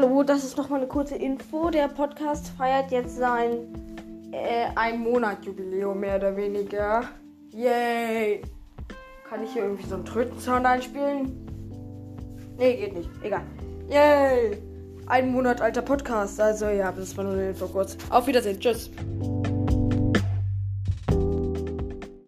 Hallo, das ist nochmal eine kurze Info. Der Podcast feiert jetzt sein äh, ein Monat Jubiläum, mehr oder weniger. Yay! Kann ich hier irgendwie so einen Trötensound einspielen? Nee, geht nicht. Egal. Yay! Ein Monat alter Podcast. Also ja, das war nur eine Info kurz. Auf Wiedersehen. Tschüss.